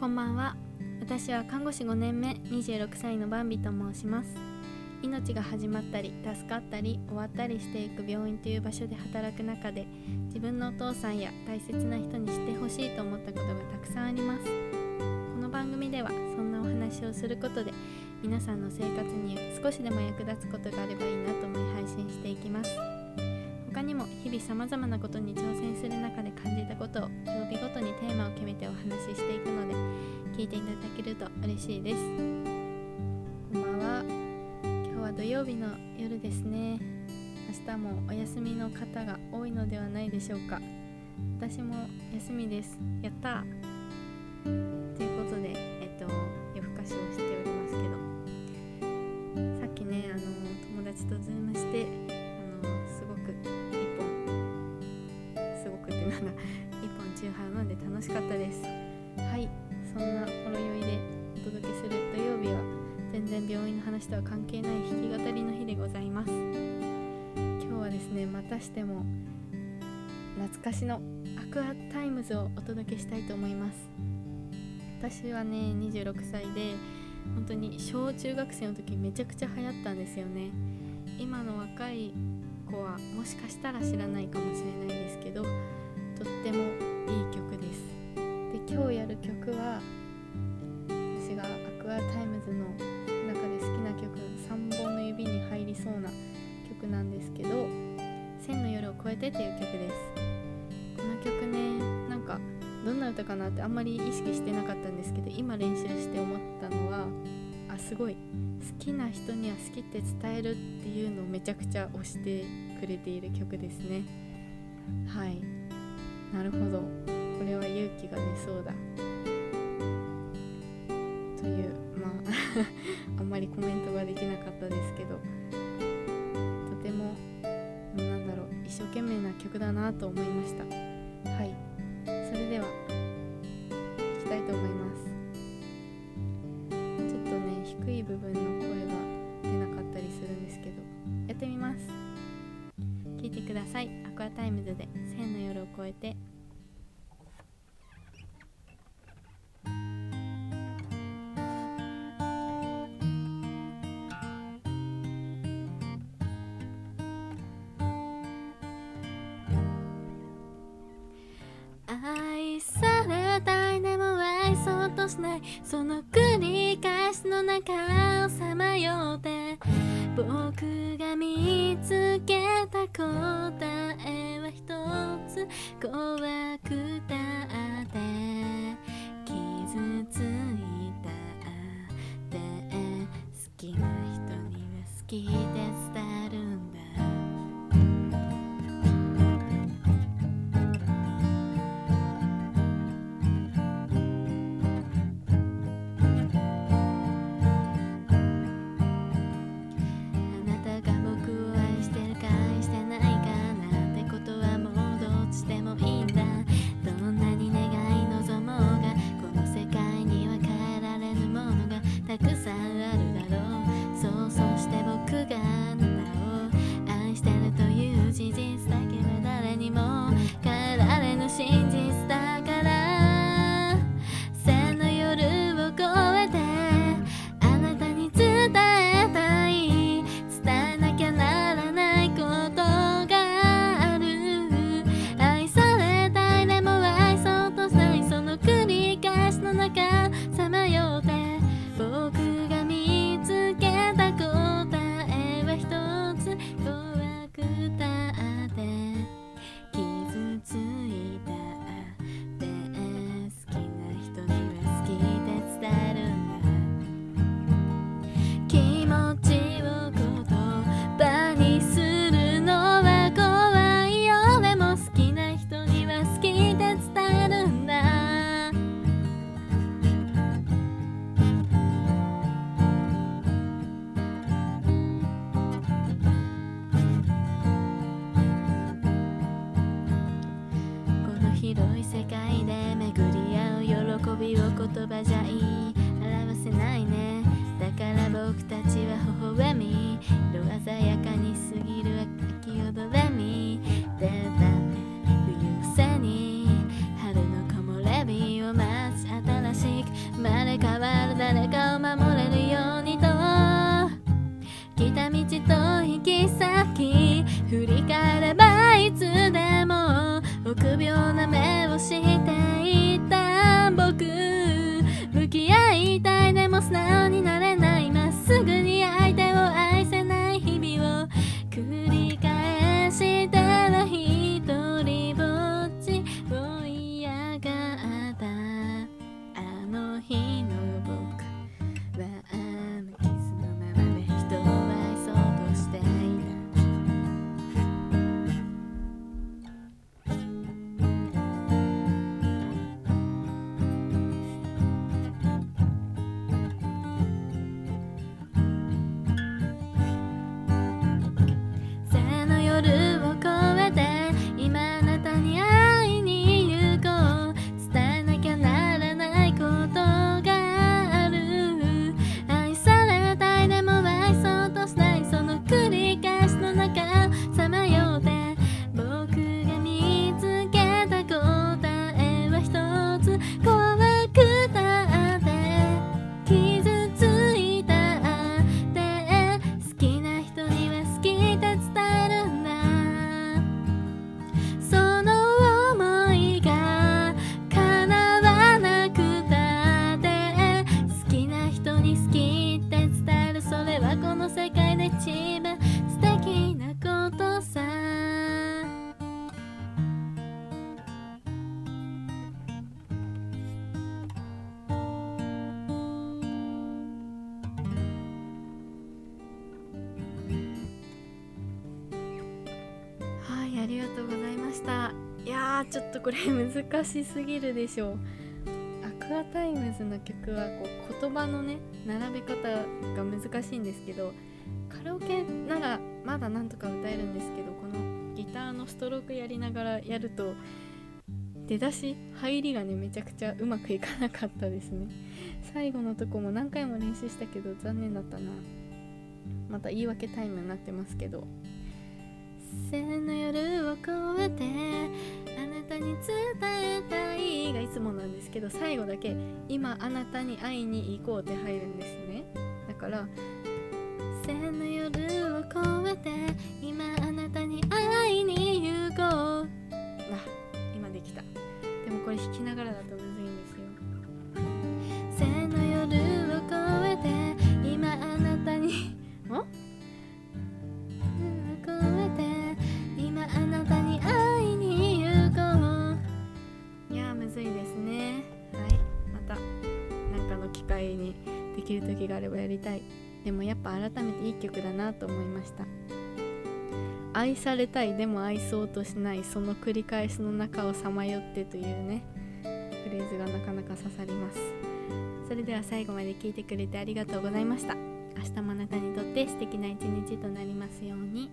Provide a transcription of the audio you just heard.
こんばんは。私は看護師5年目26歳のバンビと申します。命が始まったり助かったり終わったりしていく病院という場所で働く中で自分のお父さんや大切な人に知ってほしいと思ったことがたくさんあります。この番組ではそんなお話をすることで皆さんの生活に少しでも役立つことがあればいいなと思い配信していきます。日々さまざまなことに挑戦する中で感じたことを曜日ごとにテーマを決めてお話ししていくので聞いていただけると嬉しいです。こんばんは。今日は土曜日の夜ですね。明日もお休みの方が多いのではないでしょうか。私も休みです。やったということでしかったです。はい。そんなほろ酔いでお届けする土曜日は全然病院の話とは関係ない弾き語りの日でございます。今日はですねまたしても懐かしの Aqua Timez をお届けしたいと思います。私はね26歳で本当に小中学生の時めちゃくちゃ流行ったんですよね。今の若い子はもしかしたら知らないかもしれないですけどとってもいい曲です。で今日やる曲は私が Aqua Timez の中で好きな曲3本の指に入りそうな曲なんですけど「千の夜を越えて」っていう曲です。この曲ねなんかどんな歌かなってあんまり意識してなかったんですけど今練習して思ったのはあすごい好きな人には好きって伝えるっていうのをめちゃくちゃ推してくれている曲ですね。はい。なるほど。これは勇気が出そうだ。というまあ あんまりコメントができなかったですけど。とてもなんだろう一生懸命な曲だなと思いました。はい。それではいきたいと思います。ちょっとね低い部分の声が出なかったりするんですけど。やってみます。聞いてください。 Aqua Timez で千の夜を越えてない。その繰り返しの中をさまよって僕が見つけた答えは一つ。怖くを言葉りがとうございました。いやーちょっとこれ難しすぎるでしょう。 Aqua Timez の曲はこう言葉のね並べ方が難しいんですけどカラオケならまだなんとか歌えるんですけどこのギターのストロークやりながらやると出だし入りがねめちゃくちゃうまくいかなかったですね。最後のとこも何回も練習したけど残念だったな。また言い訳タイムになってますけど。背の夜を越えてあなたに伝えたいがいつもなんですけど最後だけ今あなたに会いに行こうって入るんですね。だから背の夜を越えて今あなたに会いに行こう。あ今できた。でもこれ弾きながらだとむずいんです何かの機会にできる時があればやりたい。でもやっぱ改めていい曲だなと思いました。愛されたいでも愛そうとしないその繰り返しの中をさまよってというねフレーズがなかなか刺さります。それでは最後まで聞いてくれてありがとうございました。明日もあなたにとって素敵な一日となりますように。